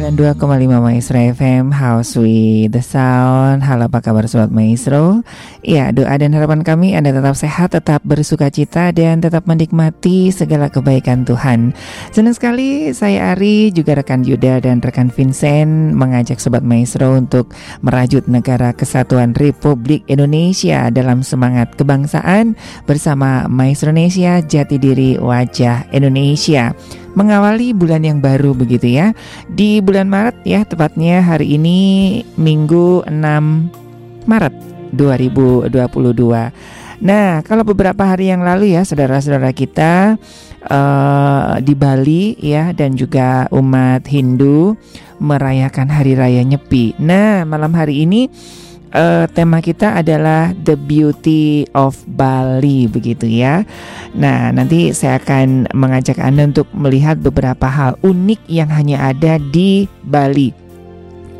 92,5 Maestro FM House with the Sound. Halo apa kabar Sobat Maestro? Ya doa dan harapan kami Anda tetap sehat, tetap bersuka cita Dan tetap menikmati segala kebaikan Tuhan. Senang sekali saya Ari Juga rekan Yuda dan rekan Vincent Mengajak Sobat Maestro untuk Merajut negara kesatuan Republik Indonesia Dalam semangat kebangsaan Bersama Maestro Indonesia Jati diri wajah Indonesia mengawali bulan yang baru begitu ya. Di bulan Maret ya, tepatnya hari ini Minggu 6 Maret 2022. Nah, kalau beberapa hari yang lalu ya, saudara-saudara kita uh, di Bali ya dan juga umat Hindu merayakan hari raya Nyepi. Nah, malam hari ini uh, tema kita adalah The Beauty of Bali begitu ya. Nah, nanti saya akan mengajak Anda untuk melihat beberapa hal unik yang hanya ada di Bali.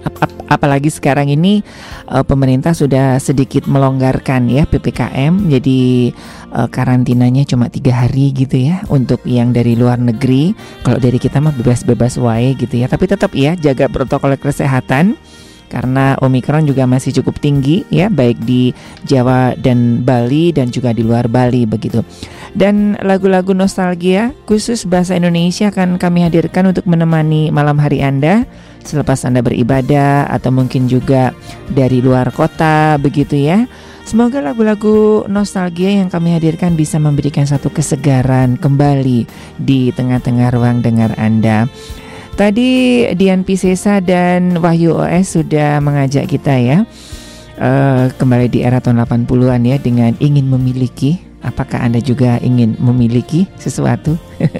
Ap ap apalagi sekarang ini uh, pemerintah sudah sedikit melonggarkan ya ppkm, jadi uh, karantinanya cuma tiga hari gitu ya untuk yang dari luar negeri. Kalau dari kita mah bebas-bebas wae gitu ya, tapi tetap ya jaga protokol kesehatan karena Omikron juga masih cukup tinggi ya baik di Jawa dan Bali dan juga di luar Bali begitu. Dan lagu-lagu nostalgia khusus bahasa Indonesia akan kami hadirkan untuk menemani malam hari Anda selepas Anda beribadah atau mungkin juga dari luar kota begitu ya. Semoga lagu-lagu nostalgia yang kami hadirkan bisa memberikan satu kesegaran kembali di tengah-tengah ruang dengar Anda. Tadi Dian Pisesa dan Wahyu OS sudah mengajak kita ya uh, kembali di era tahun 80-an ya dengan ingin memiliki. Apakah Anda juga ingin memiliki sesuatu?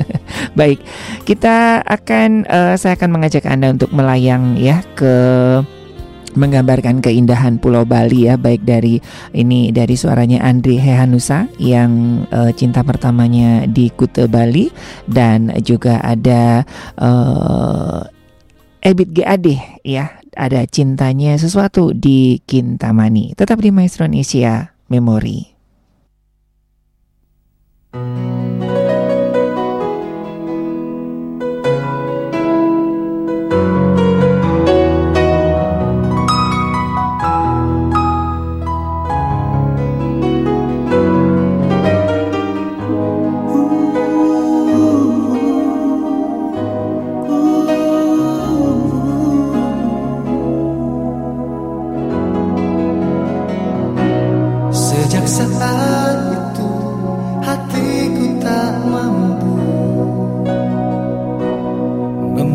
Baik, kita akan uh, saya akan mengajak Anda untuk melayang ya ke menggambarkan keindahan Pulau Bali ya baik dari ini dari suaranya Andri Hehanusa yang uh, cinta pertamanya di Kute Bali dan juga ada uh, Ebit GAD ya ada cintanya sesuatu di Kintamani tetap di Maestro Indonesia Memori. Suatu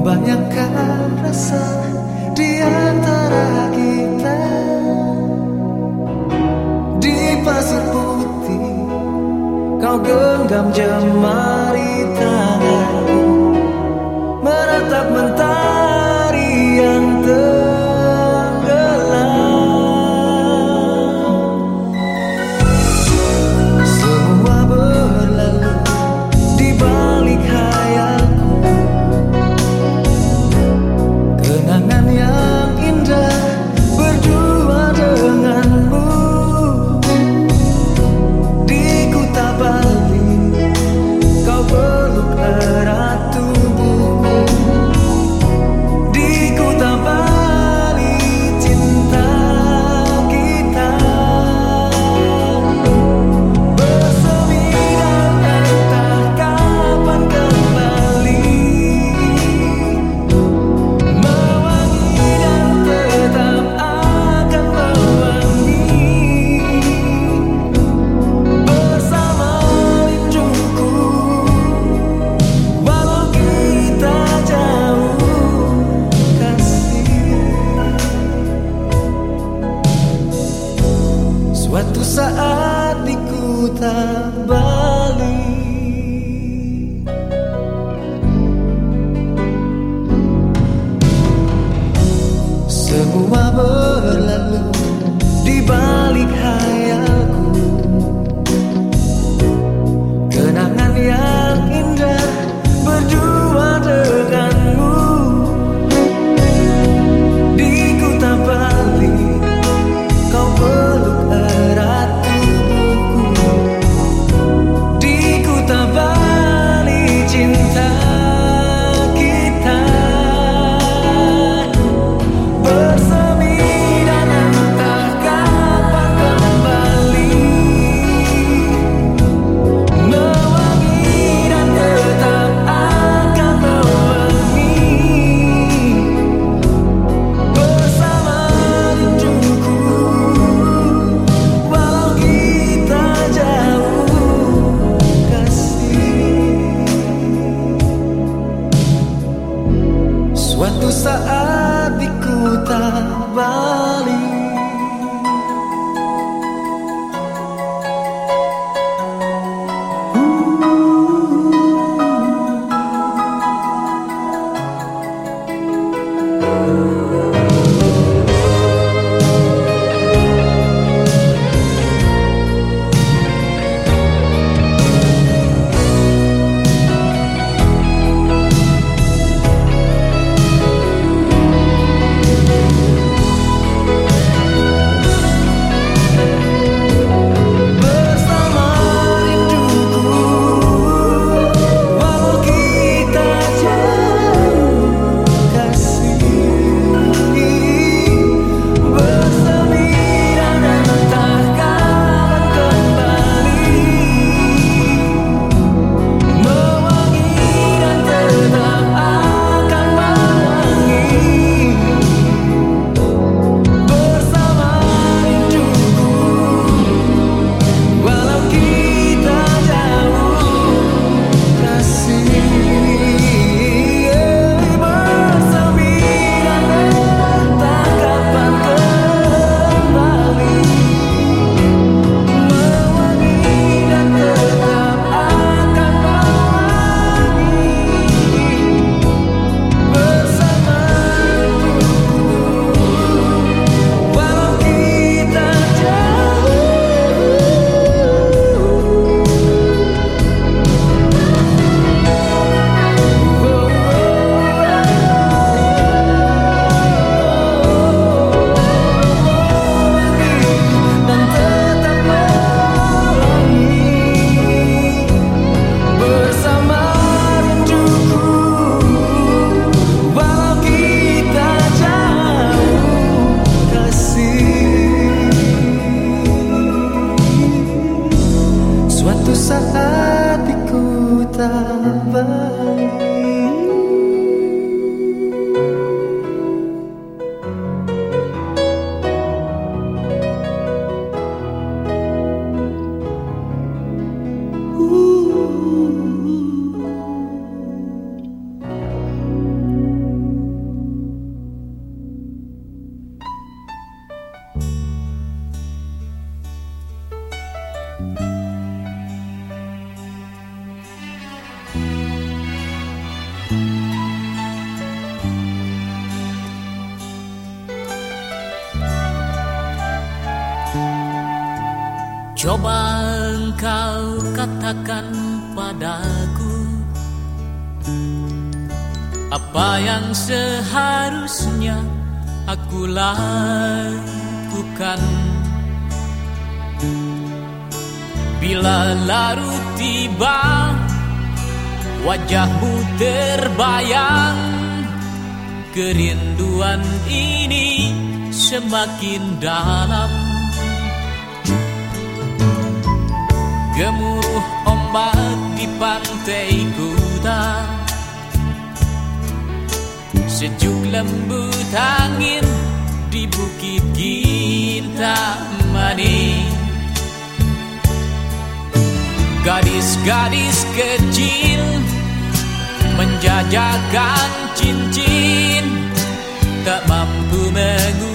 Banyakkah rasa di antara kita. Di pasir putih Kau genggam jemari tanganku. Menatap mentah dalam. Gemuruh ombak di pantai kuta Sejuk lembut angin di bukit Kintamani Gadis-gadis kecil menjajakan cincin. Tak mampu mengusir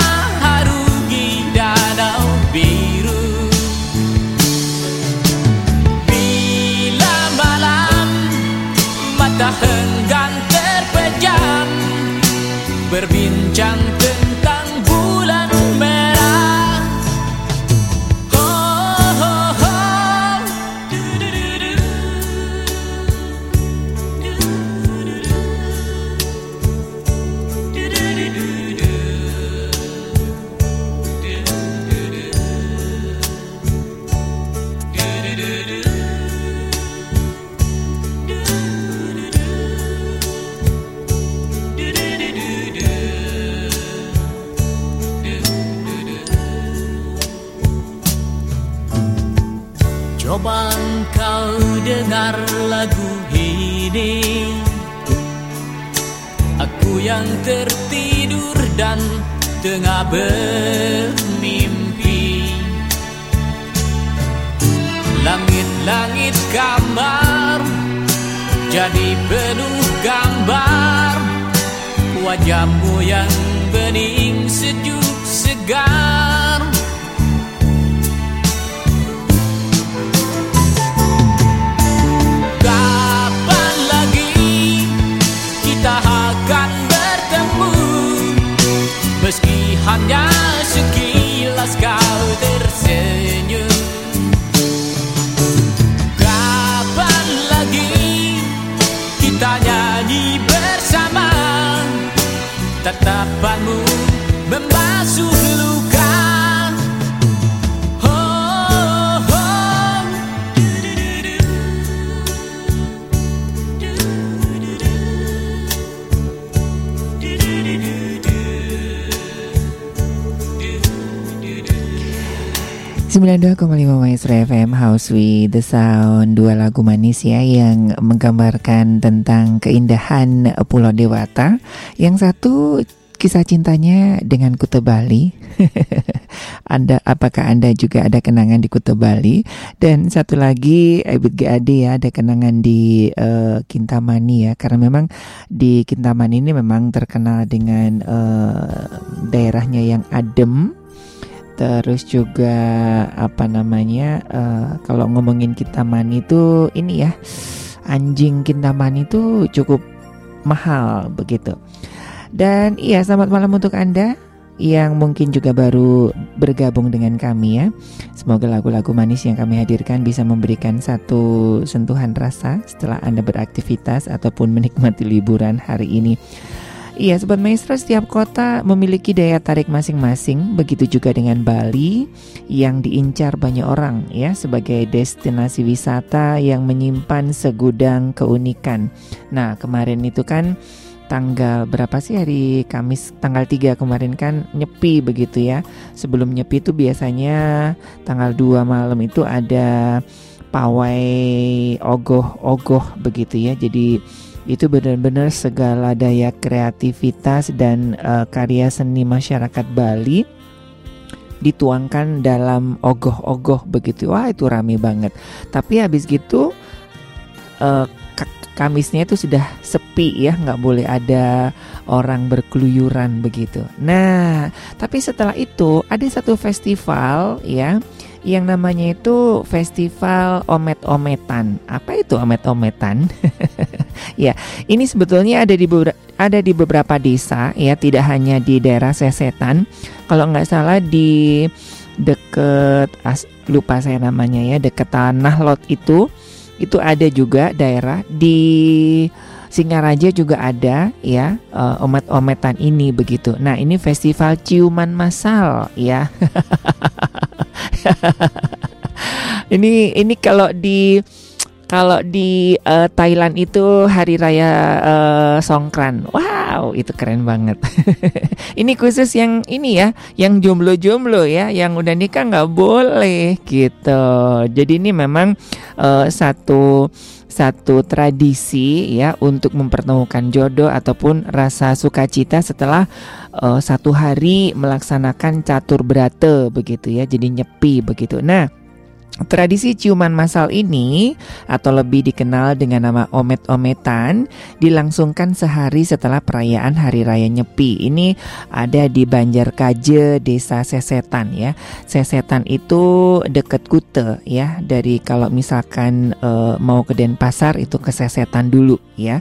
tertidur dan tengah bermimpi. Langit-langit kamar jadi penuh gambar. Wajahmu yang bening sejuk segar ...92,5 Maestro FM House with the Sound. Dua lagu manis ya yang menggambarkan tentang keindahan Pulau Dewata. Yang satu kisah cintanya dengan Kuta Bali. Anda, apakah Anda juga ada kenangan di Kuta Bali? Dan satu lagi Ibut GAD ya ada kenangan di eh, Kintamani ya. Karena memang di Kintamani ini memang terkenal dengan eh, daerahnya yang adem Terus juga apa namanya eh, kalau ngomongin Kintamani itu ini ya anjing Kintamani itu cukup mahal begitu. Dan iya selamat malam untuk Anda yang mungkin juga baru bergabung dengan kami ya. Semoga lagu-lagu manis yang kami hadirkan bisa memberikan satu sentuhan rasa setelah Anda beraktivitas ataupun menikmati liburan hari ini. Iya, Sobat Maestro, setiap kota memiliki daya tarik masing-masing. Begitu juga dengan Bali yang diincar banyak orang ya sebagai destinasi wisata yang menyimpan segudang keunikan. Nah, kemarin itu kan tanggal berapa sih hari Kamis tanggal 3 kemarin kan nyepi begitu ya. Sebelum nyepi itu biasanya tanggal 2 malam itu ada pawai ogoh-ogoh begitu ya. Jadi itu benar-benar segala daya kreativitas dan eh, karya seni masyarakat Bali dituangkan dalam ogoh-ogoh begitu. Wah itu rame banget. Tapi habis gitu ka- Kamisnya itu sudah sepi ya nggak boleh ada orang berkeluyuran begitu. Nah tapi setelah itu ada satu festival ya yang namanya itu festival omet-ometan. Apa itu omet-ometan? Ya ini sebetulnya ada di ada di beberapa desa ya tidak hanya di daerah Sesetan. Kalau nggak salah di deket as, lupa saya namanya ya deket tanah lot itu itu ada juga daerah di Singaraja juga ada ya eh, omet-ometan ini begitu. Nah ini festival ciuman massal ya. ini ini kalau di kalau di eh, Thailand itu hari raya eh, Songkran. Wow, itu keren banget. ini khusus yang ini ya, yang jomblo-jomblo ya, yang udah nikah nggak boleh gitu. Jadi ini memang eh, satu satu tradisi ya untuk mempertemukan jodoh ataupun rasa sukacita setelah eh, satu hari melaksanakan catur berata begitu ya. Jadi nyepi begitu. Nah, Tradisi ciuman massal ini atau lebih dikenal dengan nama omet-ometan dilangsungkan sehari setelah perayaan Hari Raya Nyepi. Ini ada di Banjarkaje, Desa Sesetan ya. Sesetan itu deket Kute ya. Dari kalau misalkan eh, mau ke Denpasar itu ke Sesetan dulu ya.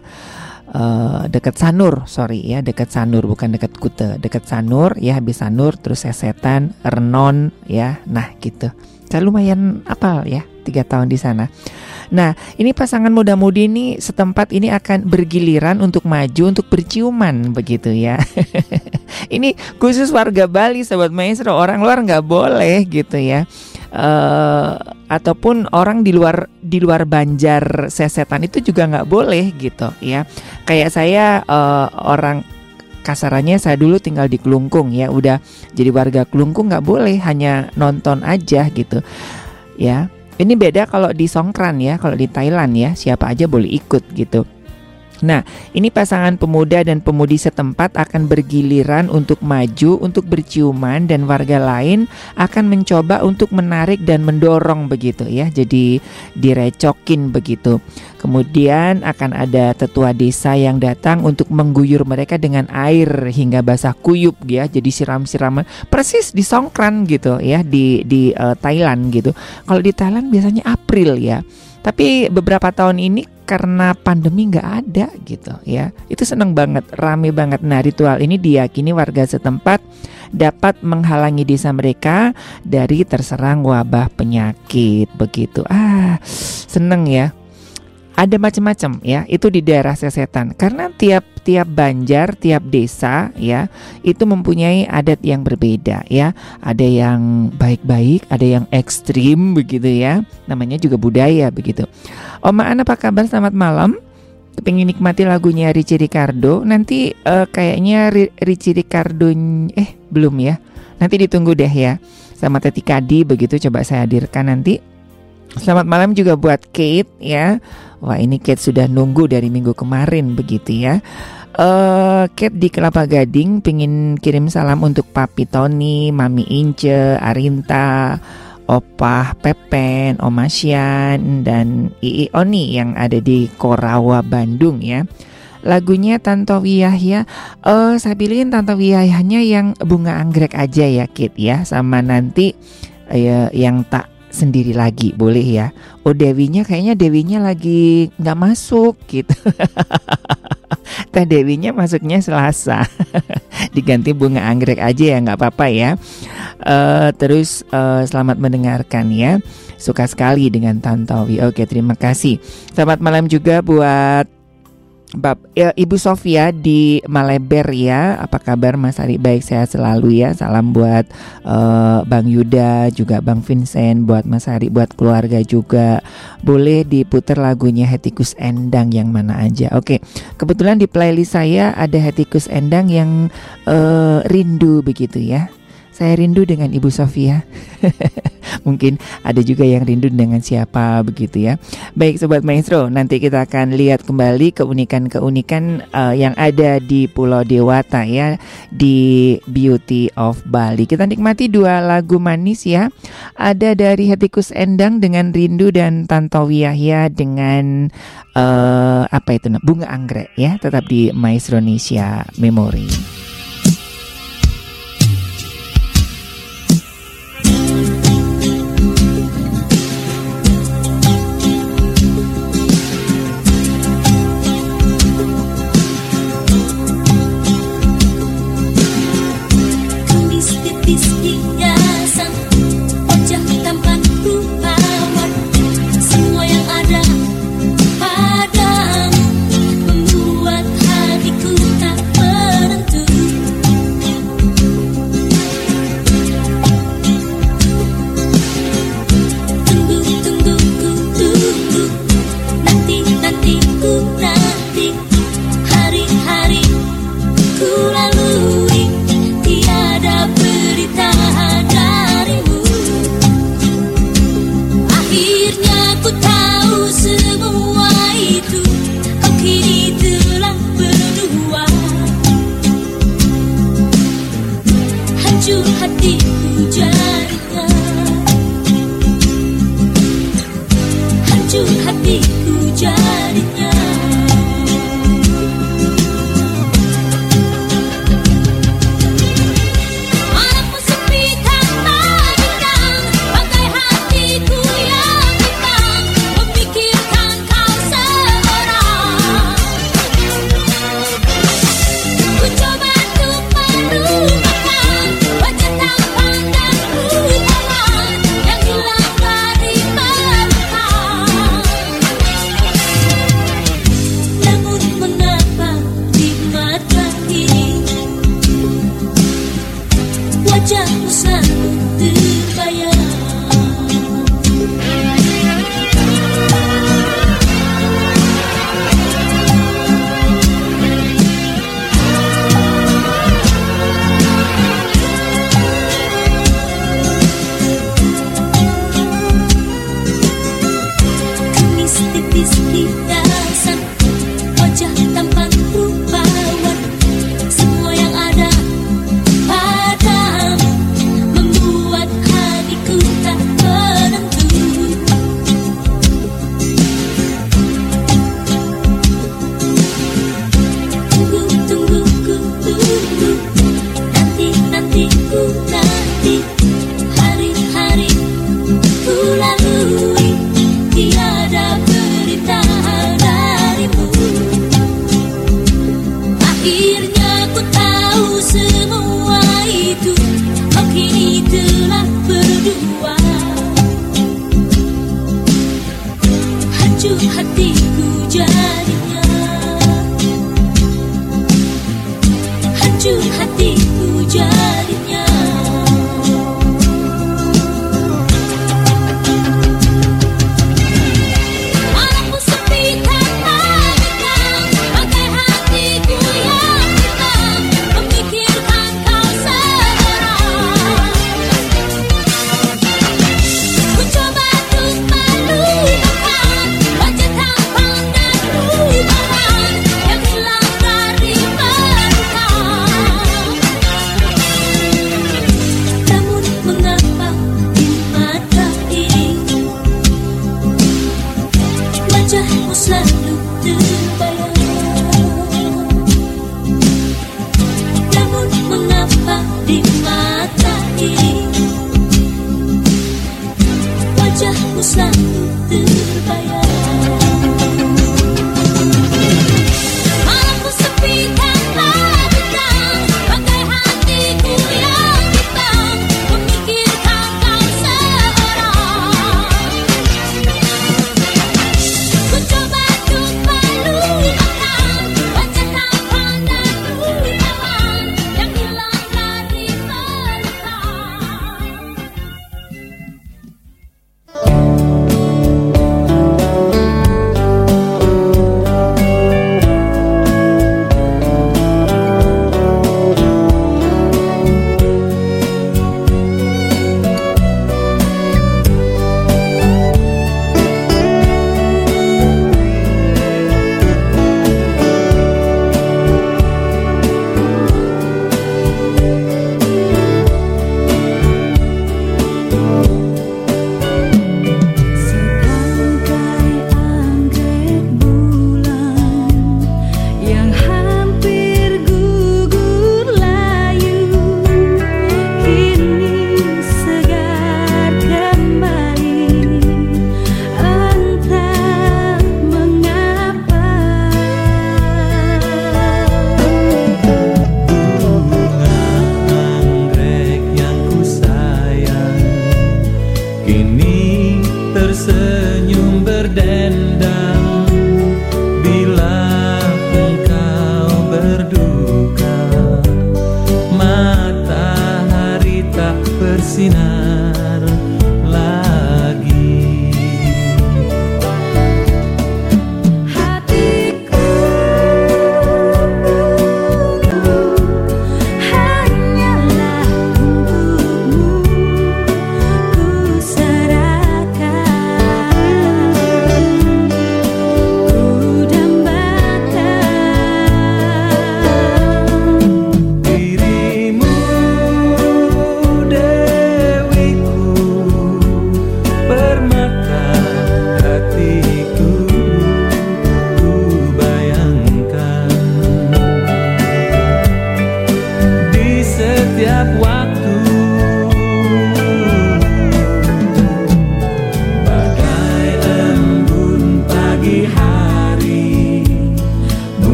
Eh, dekat Sanur, sorry ya, dekat Sanur bukan dekat Kute, dekat Sanur ya habis Sanur terus Sesetan, Renon ya, nah gitu. Saya lumayan apal ya, tiga tahun di sana. Nah, ini pasangan muda-mudi ini setempat ini akan bergiliran untuk maju untuk berciuman begitu ya. ini khusus warga Bali, sobat maestro, orang luar nggak boleh gitu ya. Eh, ataupun orang di luar di luar Banjar Sesetan itu juga nggak boleh gitu ya. Kayak saya eh, orang kasarannya saya dulu tinggal di Kelungkung ya udah jadi warga Kelungkung nggak boleh hanya nonton aja gitu. Ya ini beda kalau di Songkran ya kalau di Thailand ya siapa aja boleh ikut gitu Nah, ini pasangan pemuda dan pemudi setempat akan bergiliran untuk maju, untuk berciuman dan warga lain akan mencoba untuk menarik dan mendorong begitu ya. Jadi direcokin begitu. Kemudian akan ada tetua desa yang datang untuk mengguyur mereka dengan air hingga basah kuyup ya. Jadi siram-siraman persis di Songkran gitu ya di di uh, Thailand gitu. Kalau di Thailand biasanya April ya. Tapi beberapa tahun ini karena pandemi nggak ada gitu ya. Itu seneng banget, rame banget. Nah ritual ini diyakini warga setempat dapat menghalangi desa mereka dari terserang wabah penyakit begitu. Ah seneng ya ada macam-macam ya. Itu di daerah sesetan. Karena tiap tiap banjar tiap desa ya itu mempunyai adat yang berbeda ya. Ada yang baik-baik ada yang ekstrim begitu ya. Namanya juga budaya begitu. Oma An apa kabar? Selamat malam. Pengen nikmati lagunya Richie Ricardo nanti uh, kayaknya Richie Ricardo eh belum ya. Nanti ditunggu deh ya. Sama Teti Kadi begitu. Coba saya hadirkan nanti. Selamat malam juga buat Kate ya. Wah ini Kate sudah nunggu dari minggu kemarin begitu ya. Uh, Kate di Kelapa Gading pingin kirim salam untuk Papi Tony, Mami Ince, Arinta, Opah Pepen, Oma Sian, dan Ii Oni yang ada di Korawa, Bandung ya. Lagunya Tanto Yahya, uh, saya pilihin Tanto Yahyanya yang bunga anggrek aja ya Kit ya, sama nanti uh, yang tak sendiri lagi boleh ya? Oh Dewinya kayaknya Dewinya lagi nggak masuk gitu. Teh Dewinya masuknya Selasa. Diganti bunga anggrek aja ya nggak apa-apa ya. Uh, terus uh, selamat mendengarkan ya. Suka sekali dengan Tantowi. Oke terima kasih. Selamat malam juga buat Bab, ya, Ibu Sofia di Maleber ya, apa kabar Mas Ari? Baik sehat selalu ya. Salam buat uh, Bang Yuda, juga Bang Vincent, buat Mas Ari, buat keluarga juga. Boleh diputar lagunya Hetikus Endang yang mana aja. Oke, kebetulan di playlist saya ada Hetikus Endang yang uh, rindu begitu ya. Saya rindu dengan Ibu Sofia. Mungkin ada juga yang rindu dengan siapa begitu ya. Baik sobat maestro, nanti kita akan lihat kembali keunikan-keunikan uh, yang ada di Pulau Dewata ya di Beauty of Bali. Kita nikmati dua lagu manis ya. Ada dari Hetikus Endang dengan Rindu dan Tantowi Yahya dengan uh, apa itu bunga anggrek ya. Tetap di Maestro Indonesia Memory.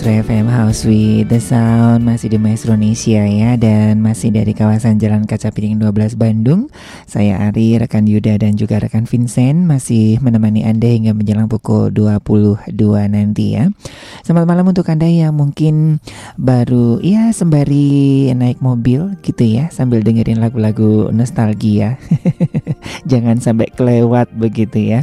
Maestro FM With the Sound Masih di Maestro Indonesia ya Dan masih dari kawasan Jalan Kaca Piring 12 Bandung. Saya Ari, rekan Yuda dan juga rekan Vincent Masih menemani Anda hingga menjelang pukul 22 nanti ya. Selamat malam untuk Anda yang mungkin baru ya sembari naik mobil gitu ya Sambil dengerin lagu-lagu nostalgia. Jangan sampai kelewat begitu ya.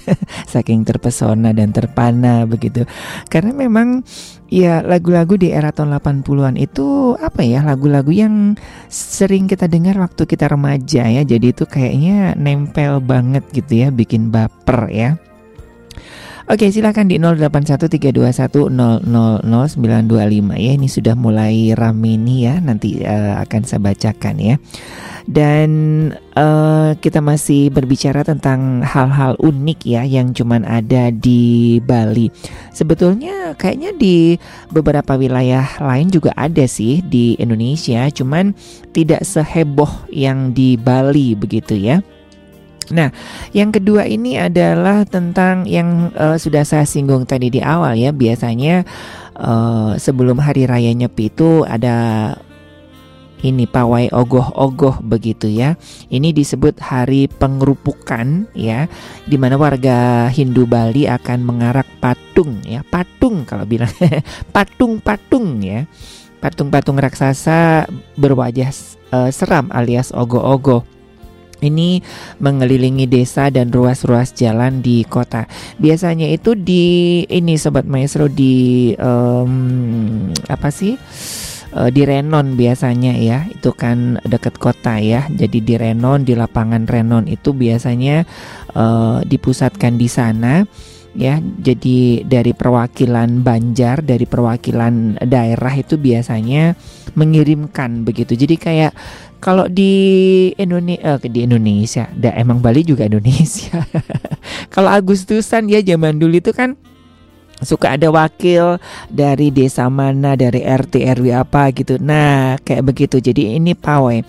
Saking terpesona dan terpana begitu. Karena memang ya lagu-lagu di era tahun 80-an itu apa ya lagu-lagu yang sering kita dengar waktu kita remaja ya. Jadi itu kayaknya nempel banget gitu ya, bikin baper ya. Oke silakan di 081321000925 ya ini sudah mulai rame nih ya nanti eh, akan saya bacakan ya. Dan eh, kita masih berbicara tentang hal-hal unik ya yang cuman ada di Bali. Sebetulnya kayaknya di beberapa wilayah lain juga ada sih di Indonesia cuman tidak seheboh yang di Bali begitu ya Nah, yang kedua ini adalah tentang yang eh, sudah saya singgung tadi di awal ya. Biasanya eh, sebelum hari raya Nyepi itu ada ini pawai ogoh-ogoh begitu ya. Ini disebut hari pengerupukan ya, di mana warga Hindu Bali akan mengarak patung ya, patung kalau bilang patung-patung ya. Patung-patung raksasa berwajah eh, seram alias ogoh-ogoh ini mengelilingi desa dan ruas-ruas jalan di kota. Biasanya itu di ini sobat maestro di em, apa sih? Eh, di Renon biasanya ya. Itu kan dekat kota ya. Jadi di Renon di lapangan Renon itu biasanya eh, dipusatkan di sana ya. Jadi dari perwakilan Banjar, dari perwakilan daerah itu biasanya mengirimkan begitu. Jadi kayak kalau di Indonesia di Indonesia, da, emang Bali juga Indonesia. kalau Agustusan ya zaman dulu itu kan suka ada wakil dari desa mana, dari RT RW apa gitu. Nah, kayak begitu. Jadi ini pawai.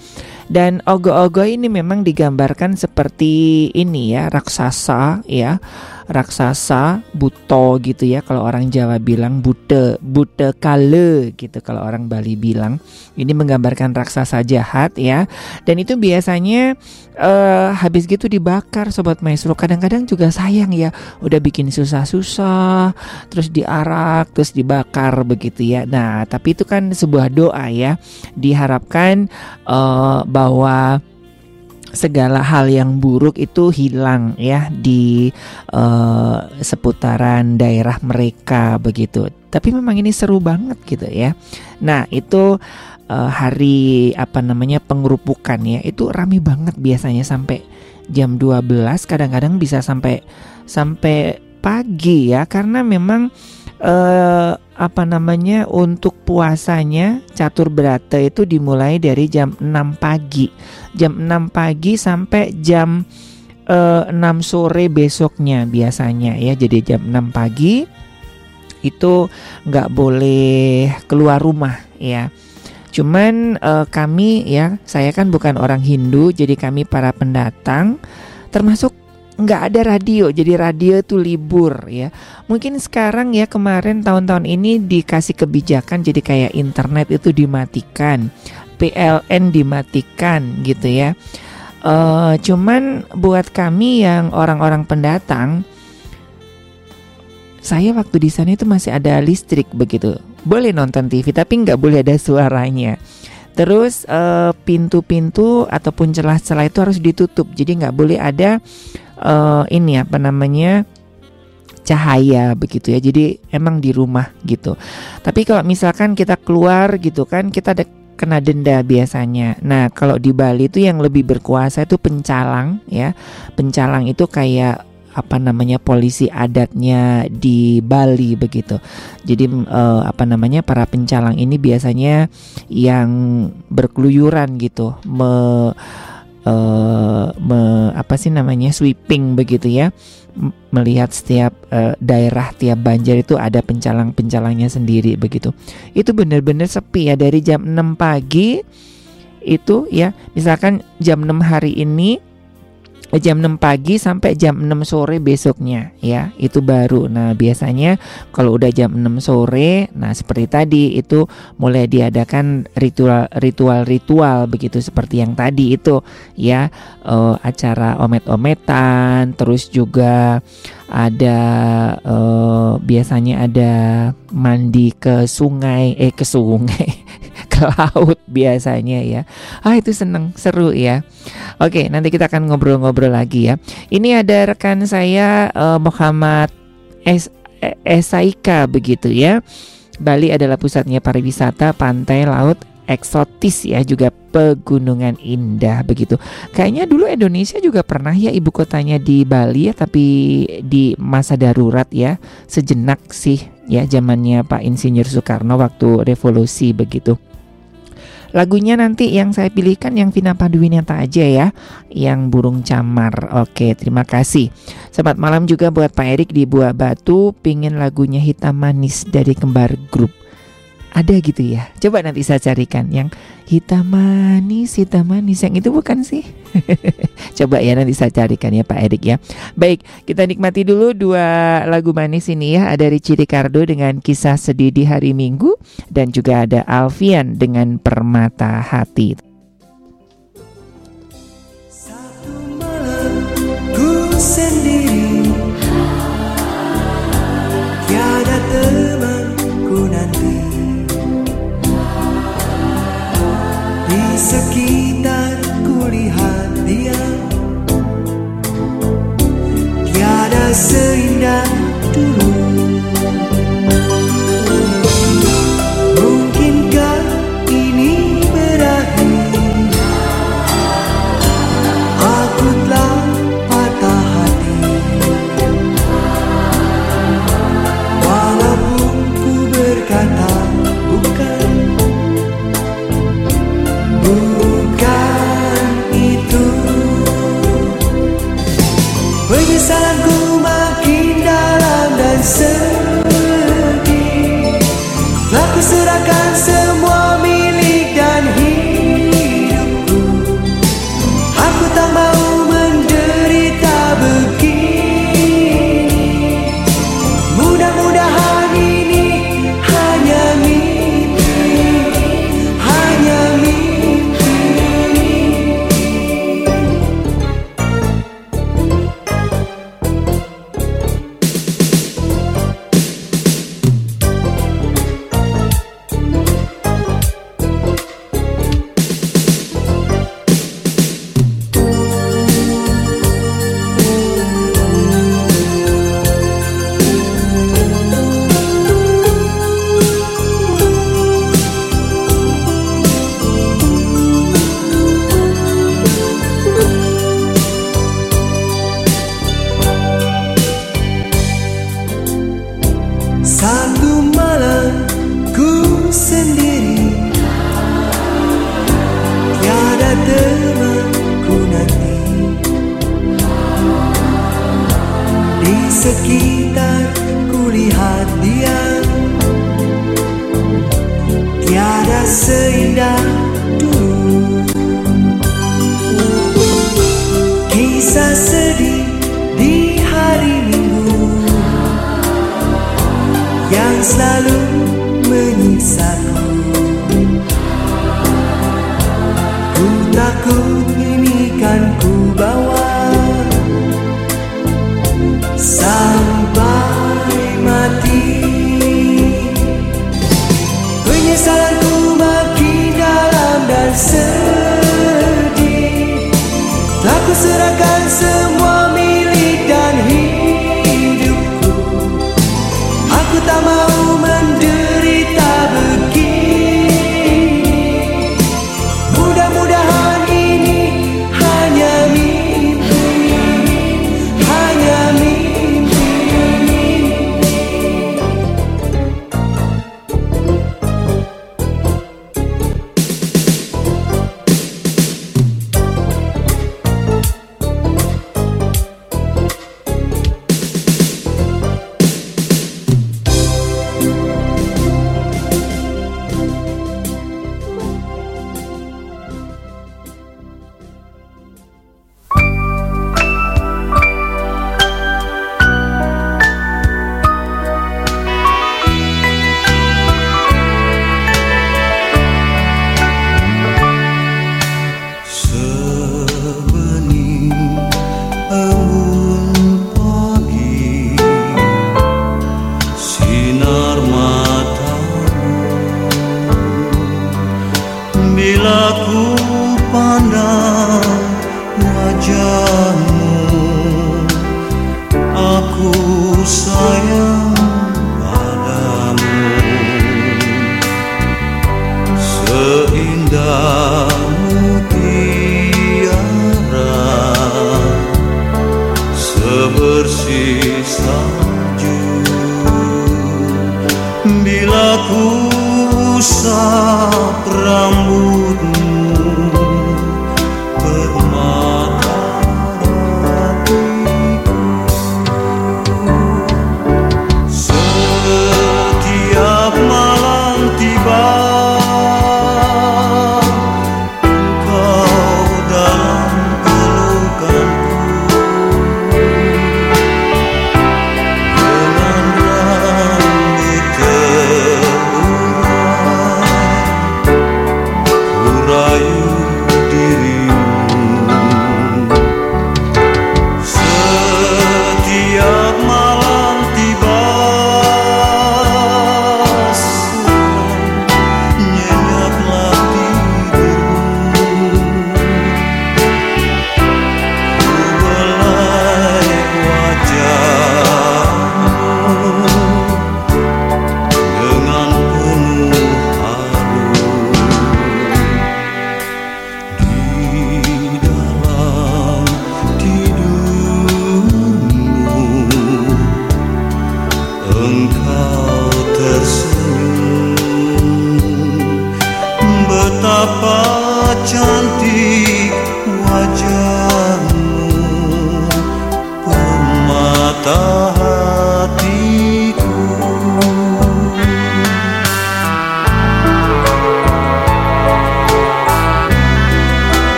Dan ogo-ogo ini memang digambarkan seperti ini ya, raksasa ya. Raksasa, buto gitu ya kalau orang Jawa bilang bute, bute kale gitu kalau orang Bali bilang. Ini menggambarkan raksasa jahat ya. Dan itu biasanya eh habis gitu dibakar sobat maestro. Kadang-kadang juga sayang ya, udah bikin susah-susah, terus diarak, terus dibakar begitu ya. Nah, tapi itu kan sebuah doa ya. Diharapkan eh, bahwa segala hal yang buruk itu hilang ya di eh, seputaran daerah mereka begitu. Tapi memang ini seru banget gitu ya. Nah, itu eh, hari apa namanya pengerupukan ya. Itu rame banget biasanya sampai jam 12 kadang-kadang bisa sampai sampai pagi ya karena memang eh apa namanya untuk puasanya catur berata itu dimulai dari jam 6 pagi. Jam 6 pagi sampai jam eh, 6 sore besoknya biasanya ya. Jadi jam 6 pagi itu nggak boleh keluar rumah ya. Cuman eh, kami ya, saya kan bukan orang Hindu, jadi kami para pendatang termasuk nggak ada radio, jadi radio itu libur ya. Mungkin sekarang ya kemarin tahun-tahun ini dikasih kebijakan jadi kayak internet itu dimatikan, PLN dimatikan gitu ya. Eh, cuman buat kami yang orang-orang pendatang, saya waktu di sana itu masih ada listrik begitu. Boleh nonton TV tapi nggak boleh ada suaranya. Terus eh, pintu-pintu ataupun celah-celah itu harus ditutup. Jadi nggak boleh ada eh, ini apa namanya cahaya begitu ya. Jadi emang di rumah gitu. Tapi kalau misalkan kita keluar gitu kan kita ada kena denda biasanya. Nah, kalau di Bali itu yang lebih berkuasa itu pencalang ya. Pencalang itu kayak apa namanya polisi adatnya di Bali begitu. Jadi eh, apa namanya para pencalang ini biasanya yang berkeluyuran gitu, me, eh, me- apa sih namanya sweeping begitu ya, melihat setiap eh, daerah tiap banjar itu ada pencalang-pencalangnya sendiri begitu. Itu benar-benar sepi ya dari jam 6 pagi itu ya, misalkan jam 6 hari ini jam 6 pagi sampai jam 6 sore besoknya ya. Itu baru. Nah biasanya kalau udah jam 6 sore nah seperti tadi itu mulai diadakan ritual ritual ritual begitu seperti yang tadi itu ya. Eh, acara omet-ometan terus juga ada eh, biasanya ada mandi ke sungai eh ke sungai ke laut biasanya ya ah itu seneng seru ya Oke, nanti kita akan ngobrol-ngobrol lagi ya. Ini ada rekan saya eh, Muhammad Es Esaika begitu ya. Bali adalah pusatnya pariwisata, pantai, laut, eksotis ya, juga pegunungan indah begitu. Kayaknya dulu Indonesia juga pernah ya ibu kotanya di Bali ya, tapi di masa darurat ya, sejenak sih ya zamannya Pak Insinyur Soekarno waktu revolusi begitu. Lagunya nanti yang saya pilihkan yang Vina Panduwinata aja ya Yang Burung Camar. Oke terima kasih. Selamat malam juga buat Pak Erik di Buah Batu. Pingin lagunya Hitam Manis dari Kembar Group Ada gitu ya. Coba nanti saya carikan Yang hitam manis, hitam manis. Yang itu bukan sih? Coba ya nanti saya carikan ya Pak Erik ya. Baik kita nikmati dulu dua lagu manis ini ya. Ada Ricci Ricardo dengan kisah sedih di hari Minggu Dan juga ada Alfian dengan Permata Hati xưa indah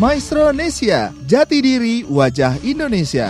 Maestro Nesia, jati diri wajah Indonesia.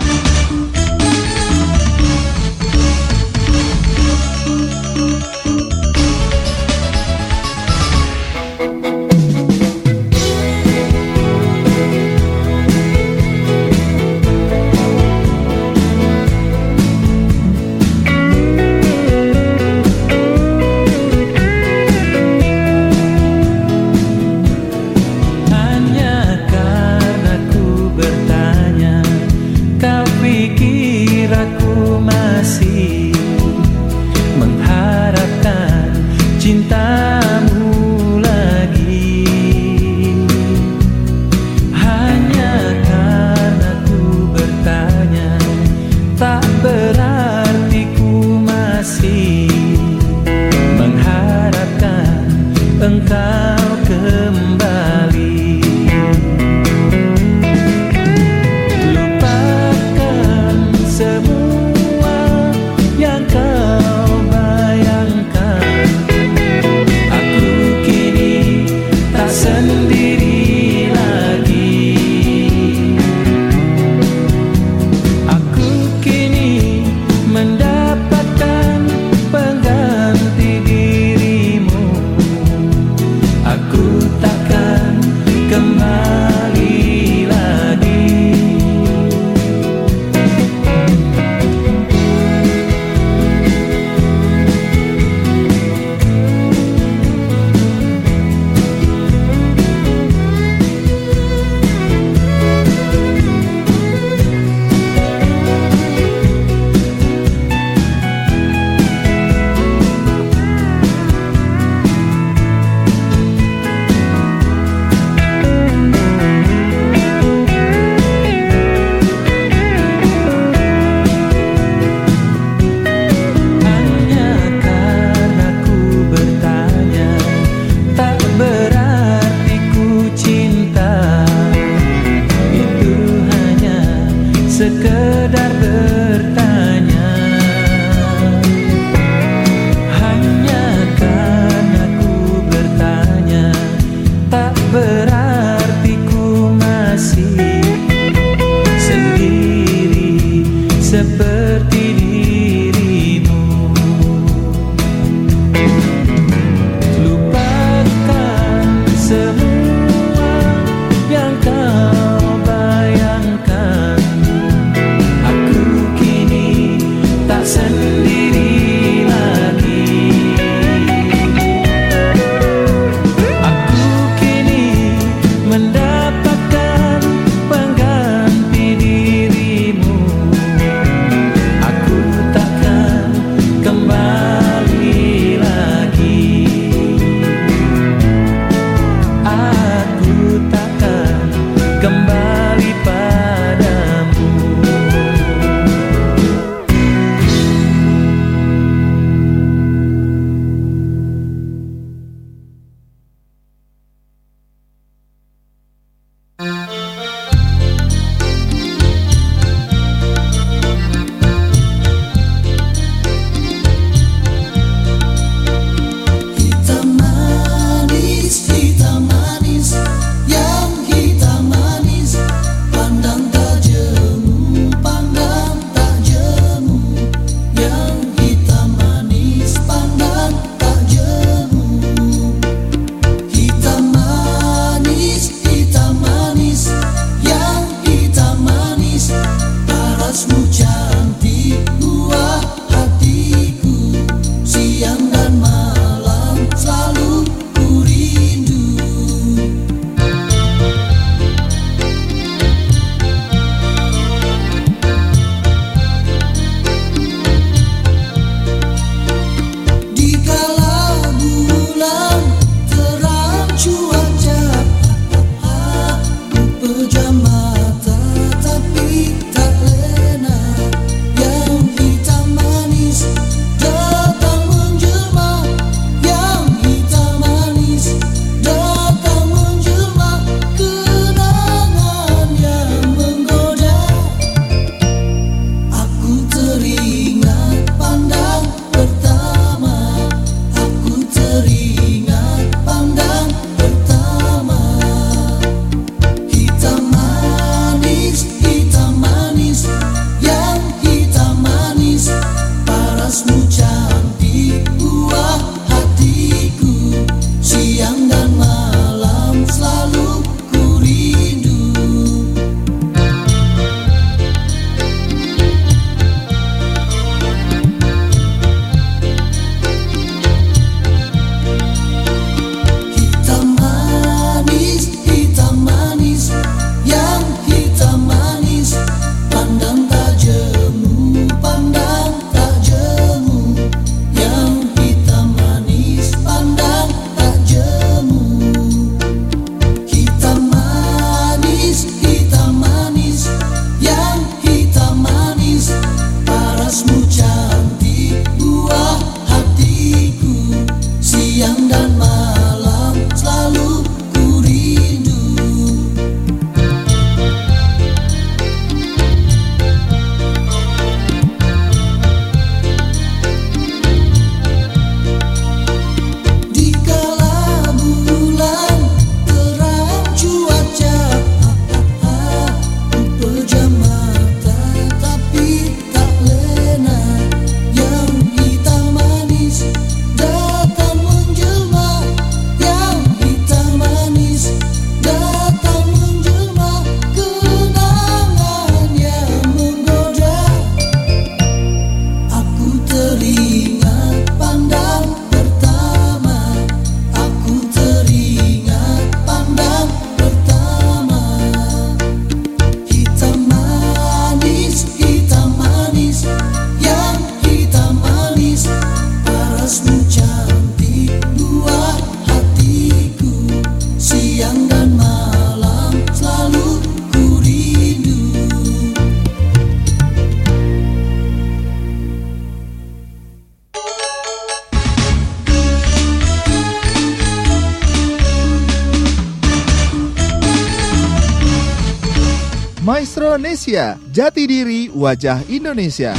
Wajah Indonesia.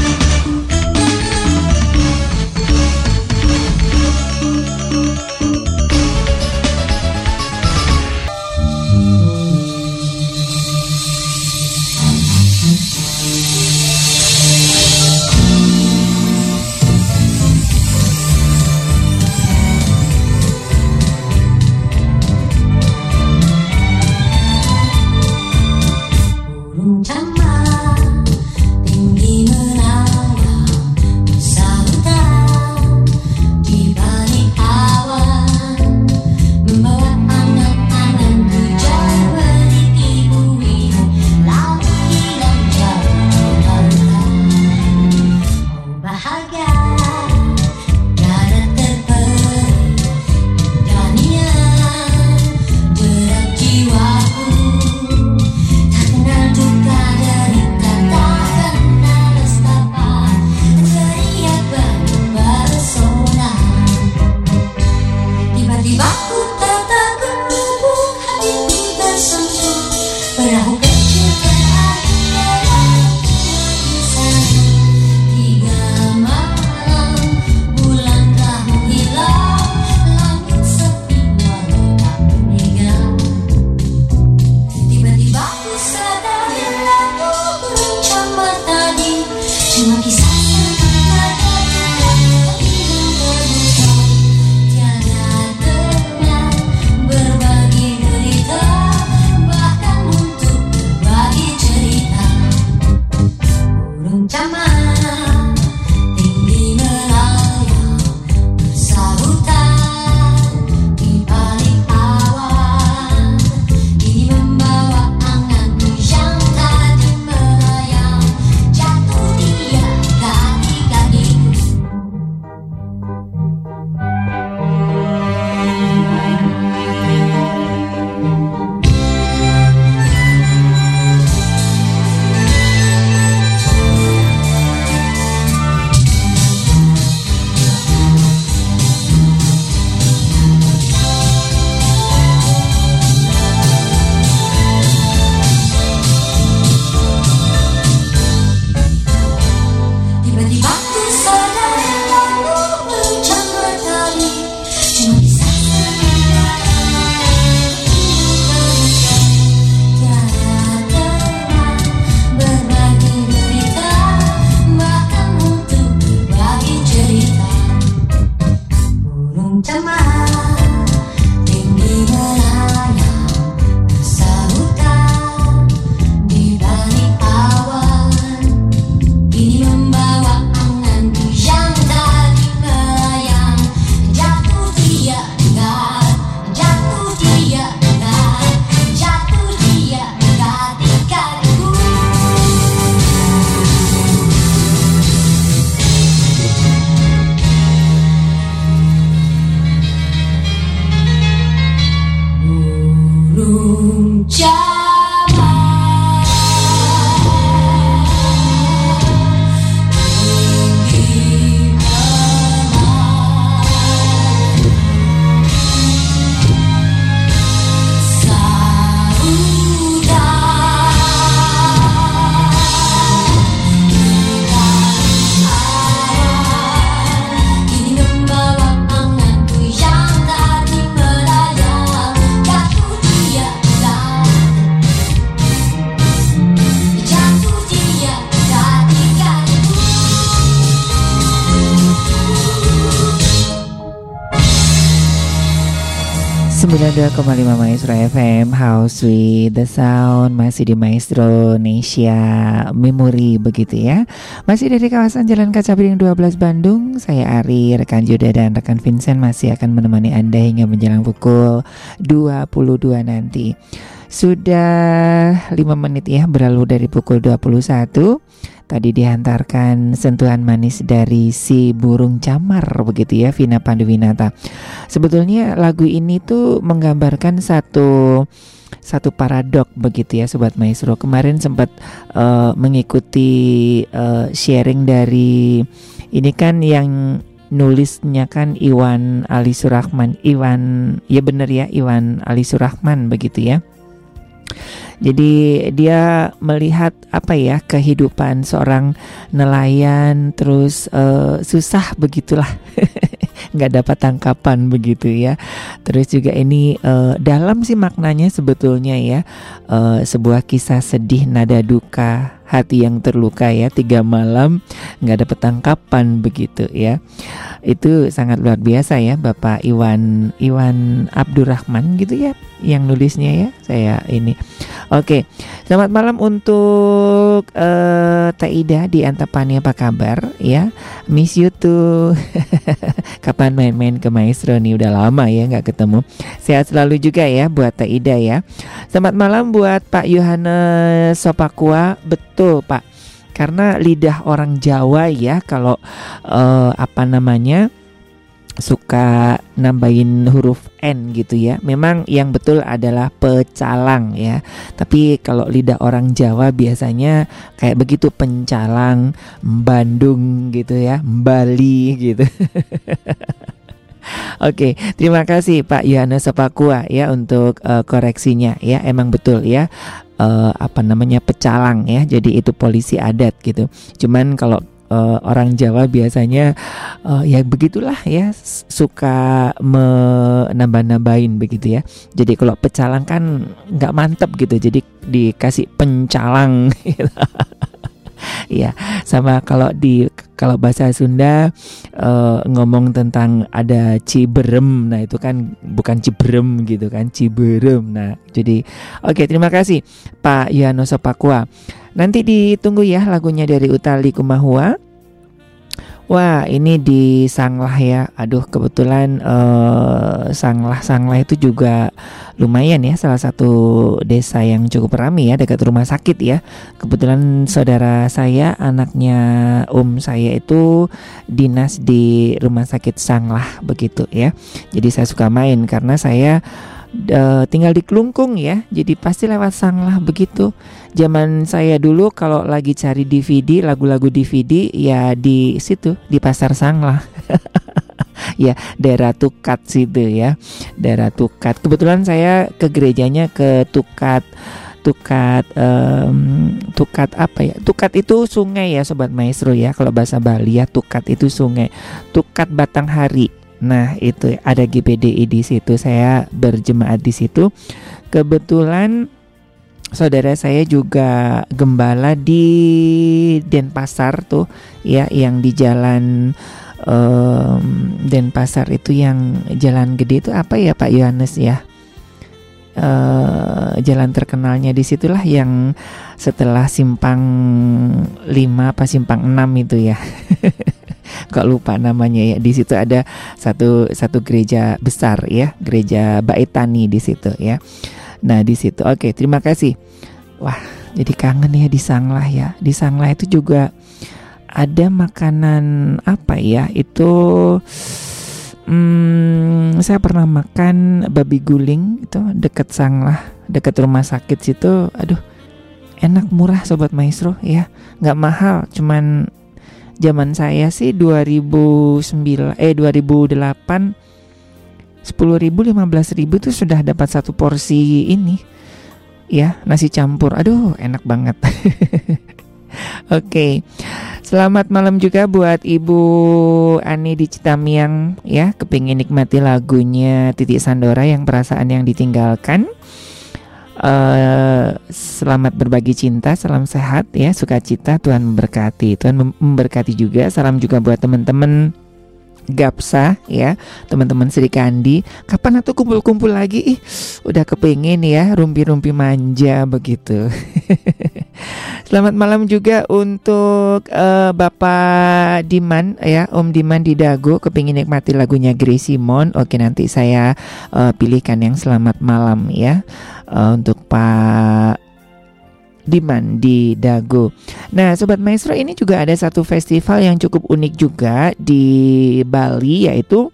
92,5 Maestro FM House with the Sound Masih di Maestro Nesia Memory begitu ya. Masih dari kawasan Jalan Kaca Piring 12 Bandung Saya Ari, rekan Juda dan rekan Vincent Masih akan menemani Anda hingga menjelang pukul 22 nanti. Sudah 5 menit ya berlalu dari pukul 21 Tadi dihantarkan sentuhan manis dari si burung camar begitu ya Vina Panduwinata. Sebetulnya lagu ini tuh menggambarkan satu satu paradok begitu ya sobat maestro. Kemarin sempat eh, mengikuti eh, sharing dari ini kan yang nulisnya kan Iwan Ali Surahman. Iwan ya bener ya Iwan Ali Surahman begitu ya. Jadi dia melihat apa ya kehidupan seorang nelayan terus eh, susah begitulah nggak dapat tangkapan begitu ya. Terus juga ini eh, dalam sih maknanya sebetulnya ya eh, sebuah kisah sedih nada duka hati yang terluka ya tiga malam nggak dapat tangkapan begitu ya. Itu sangat luar biasa ya Bapak Iwan Iwan Abdurrahman gitu ya yang nulisnya ya saya ini. Oke selamat malam untuk eh, Teh Ida di Antapani apa kabar ya? Miss you tuh kapan main-main ke Maestro nih udah lama ya nggak ketemu. Sehat selalu juga ya buat Teh Ida ya. Selamat malam buat Pak Yohanes Sopakua. Betul Pak karena lidah orang Jawa ya kalau eh, apa namanya suka nambahin huruf N gitu ya. Memang yang betul adalah pecalang ya. Tapi kalau lidah orang Jawa biasanya kayak begitu pencalang, Bandung gitu ya, Bali gitu. Oke, terima kasih Pak Yohanes Sepakua ya untuk eh, koreksinya ya. Emang betul ya. Eh, apa namanya pecalang ya. Jadi itu polisi adat gitu. Cuman kalau eh, orang Jawa biasanya eh, ya begitulah ya suka menambah-nambahin begitu ya. Jadi kalau pecalang kan nggak mantep gitu. Jadi dikasih pencalang. gitu. Iya, sama kalau di kalau bahasa Sunda eh, ngomong tentang ada ciberem, nah itu kan bukan ciberem gitu kan, ciberem. Nah, jadi oke terima kasih Pak Yanoso Pakua. Nanti ditunggu ya lagunya dari Utali Kumahua. Wah, ini di Sanglah ya. Aduh, kebetulan eh, Sanglah Sanglah itu juga lumayan ya salah satu desa yang cukup ramai ya dekat rumah sakit ya. Kebetulan saudara saya anaknya om saya itu dinas di rumah sakit Sanglah begitu ya. Jadi saya suka main karena saya eh, tinggal di Klungkung ya. Jadi pasti lewat Sanglah begitu. Zaman saya dulu kalau lagi cari DVD, lagu-lagu DVD ya di situ di Pasar Sanglah. ya, daerah Tukat situ ya. Daerah Tukat. Kebetulan saya ke gerejanya ke Tukat Tukat em, Tukat apa ya? Tukat itu sungai ya sobat maestro ya. Kalau bahasa Bali ya Tukat itu sungai. Tukat Batanghari. Nah, itu ada GPDI di situ. Saya berjemaat di situ. Kebetulan saudara saya juga gembala di Denpasar tuh ya yang di jalan em, Denpasar itu yang jalan gede itu apa ya Pak Yohanes ya? eh jalan terkenalnya di situlah yang setelah simpang 5 apa simpang 6 itu ya. Kok lupa namanya ya. Di situ ada satu satu gereja besar ya, gereja Baitani di situ ya. Nah, di situ. Oke, terima kasih. Wah, jadi kangen ya di Sanglah ya. Di Sanglah itu juga ada makanan apa ya? Itu Hmm, saya pernah makan babi guling itu deket Sanglah, deket rumah sakit situ. Aduh, enak murah sobat maestro ya, nggak mahal. Cuman zaman saya sih 2009 eh 2008 10.000 ribu 15 ribu tuh sudah dapat satu porsi ini ya nasi campur aduh enak banget Oke, selamat malam juga buat Ibu Ani di Citamiang ya, kepingin nikmati lagunya Titik Sandora yang perasaan yang ditinggalkan. Eh, selamat berbagi cinta, salam sehat ya, sukacita, Tuhan memberkati, Tuhan mem- memberkati juga. Salam juga buat teman-teman Gapsa ya teman-teman Sri Kandi. Kapan atau kumpul-kumpul lagi? Ih udah kepengen ya rumpi-rumpi manja begitu. Selamat malam juga untuk eh, Bapak Diman ya Om Diman di Dago. Kepingin nikmati lagunya Grace Simon oke nanti saya eh, pilihkan yang selamat malam ya Eh, untuk Pak Diman di Dago. Nah, sobat maestro ini juga ada satu festival yang cukup unik juga di Bali yaitu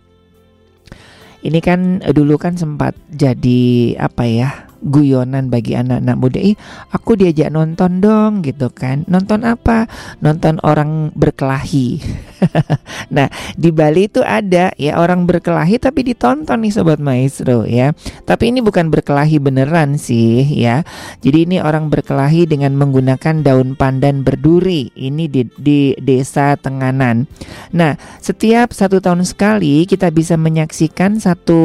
ini kan dulu kan sempat jadi apa ya? Guyonan bagi anak-anak muda. Ih aku diajak nonton dong gitu kan. Nonton apa? Nonton orang berkelahi. Nah di Bali itu ada ya orang berkelahi tapi ditonton nih sobat maestro ya. Tapi ini bukan berkelahi beneran sih ya. Jadi ini orang berkelahi dengan menggunakan daun pandan berduri. Ini di, di desa Tenganan. Nah setiap satu tahun sekali kita bisa menyaksikan satu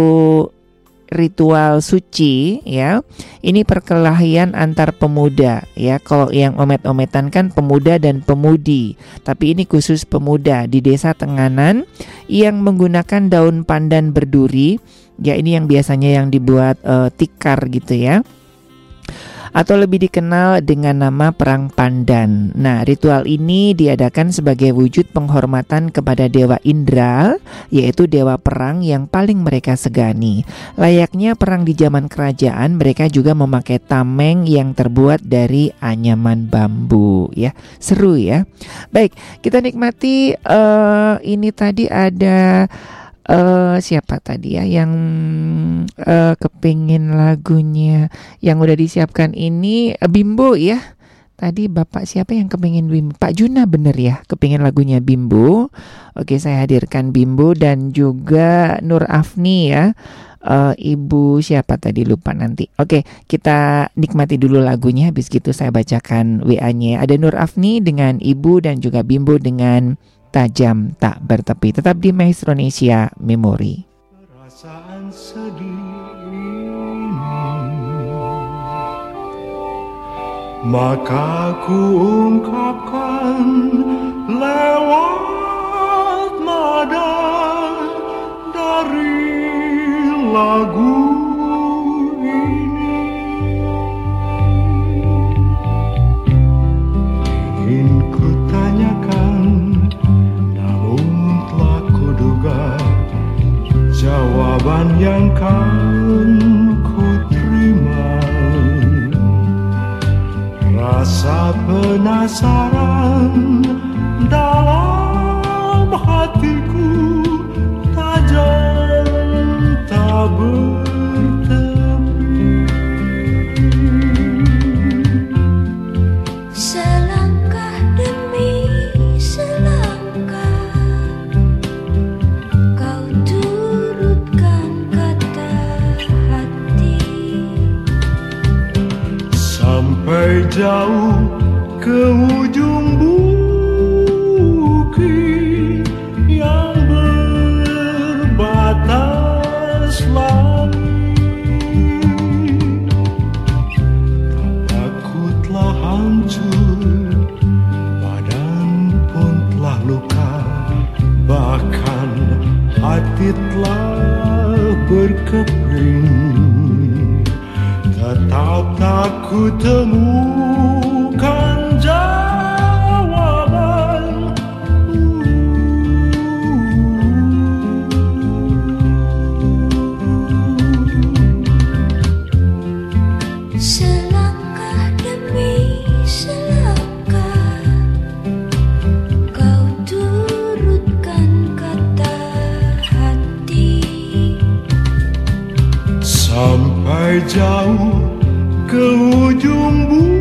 ritual suci ya. Ini perkelahian antar pemuda ya. Kalau yang omet-ometan kan pemuda dan pemudi. Tapi ini khusus pemuda di desa Tenganan yang menggunakan daun pandan berduri. Ya ini yang biasanya yang dibuat eh, tikar gitu ya atau lebih dikenal dengan nama Perang Pandan. Nah, ritual ini diadakan sebagai wujud penghormatan kepada Dewa Indra, yaitu dewa perang yang paling mereka segani. Layaknya perang di zaman kerajaan, mereka juga memakai tameng yang terbuat dari anyaman bambu. Ya, seru ya. Baik, kita nikmati eh, ini tadi ada eh siapa tadi ya yang eh, kepingin lagunya yang udah disiapkan ini eh, Bimbo ya tadi bapak siapa yang kepingin Bimbo Pak Juna bener ya kepingin lagunya Bimbo oke saya hadirkan Bimbo dan juga Nur Afni ya eh, Ibu siapa tadi lupa nanti. Oke, kita nikmati dulu lagunya. Habis gitu saya bacakan WA-nya. Ada Nur Afni dengan Ibu dan juga Bimbo dengan Tajam Tak Bertepi. Tetap di Maestro Indonesia Memori. Perasaan sedih ini Maka ku ungkapkan lewat nada dari lagu Jawaban yang kan ku terima. Rasa penasaran dalam hatiku Tajam tak Sampai jauh ke ujung bukit yang berbatas langit. Tapakku telah hancur, badan pun telah luka. Bahkan hati telah berkeping Tetap tak ku temukan jawaban? Selangkah demi selangkah Kau turutkan kata hati. Sampai jauh ke ujung bukit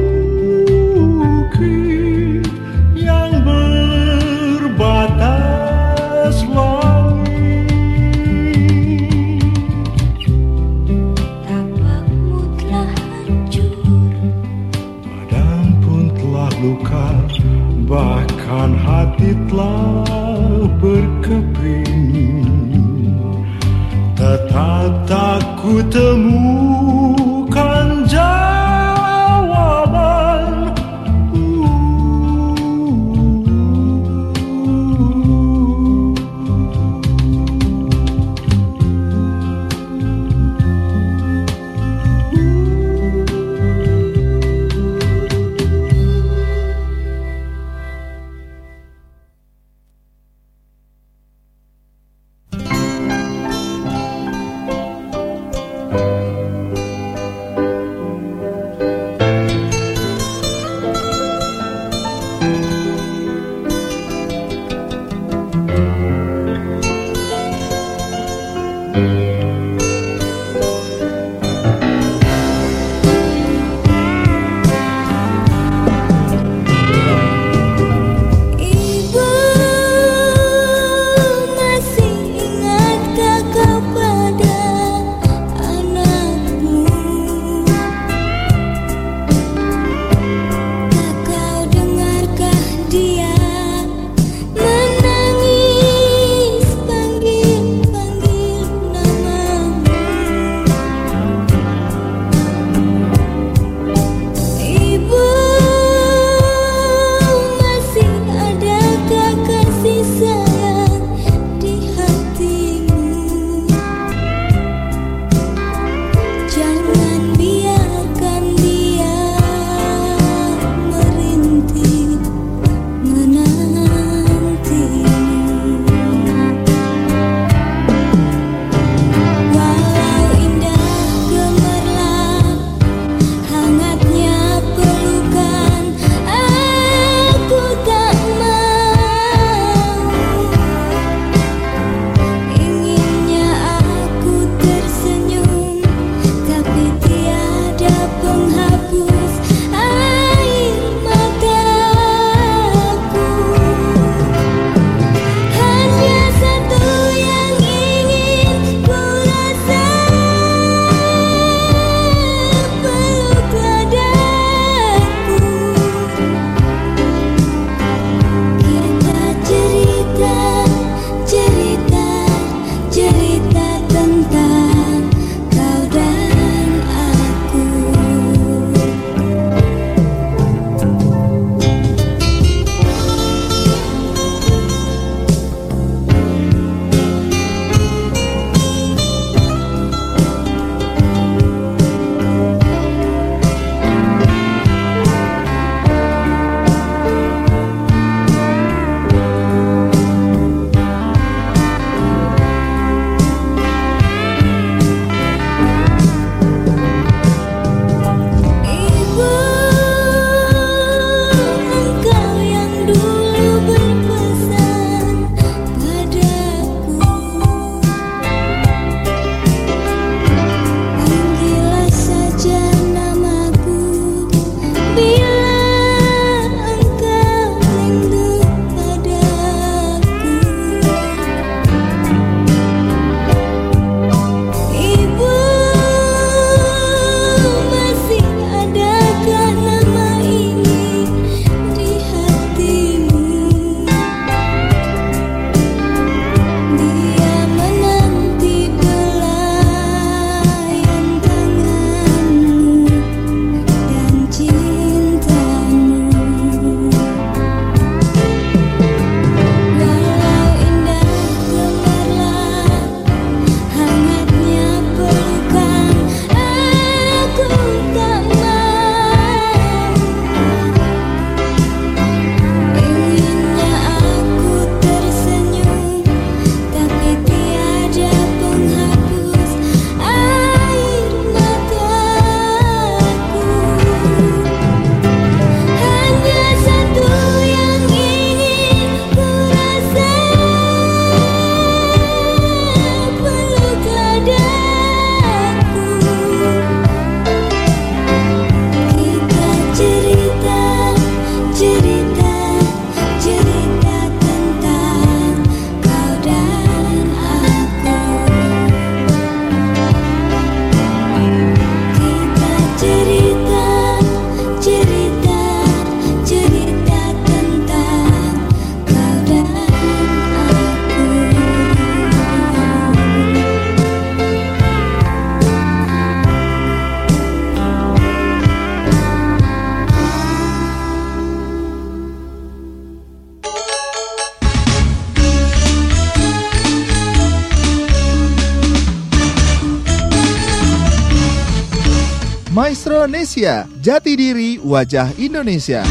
jati diri wajah Indonesia.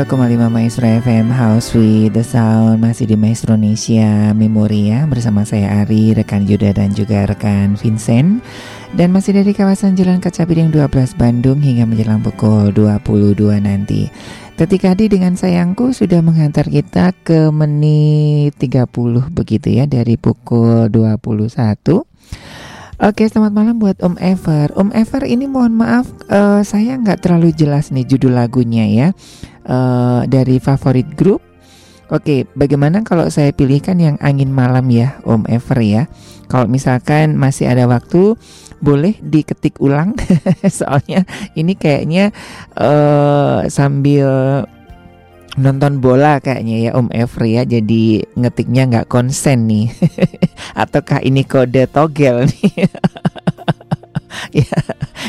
92,5 Maestro FM House with the Sound Masih di Maestro Indonesia Memori ya Bersama saya Ari, rekan Yuda dan juga rekan Vincent. Dan masih dari kawasan Jalan Kaca Piring 12 Bandung Hingga menjelang pukul 22 nanti. Ketika di dengan sayangku sudah menghantar kita ke menit 30 begitu ya Dari pukul 21 Oke, selamat malam buat Om Ever. Om Ever ini mohon maaf, eh, saya nggak terlalu jelas nih judul lagunya ya eh, dari favorit grup. Oke, bagaimana kalau saya pilihkan yang angin malam ya, Om Ever ya? Kalau misalkan masih ada waktu, boleh diketik ulang. Soalnya ini kayaknya eh, sambil nonton bola kayaknya ya Om Ever ya jadi ngetiknya nggak konsen nih ataukah ini kode togel nih ya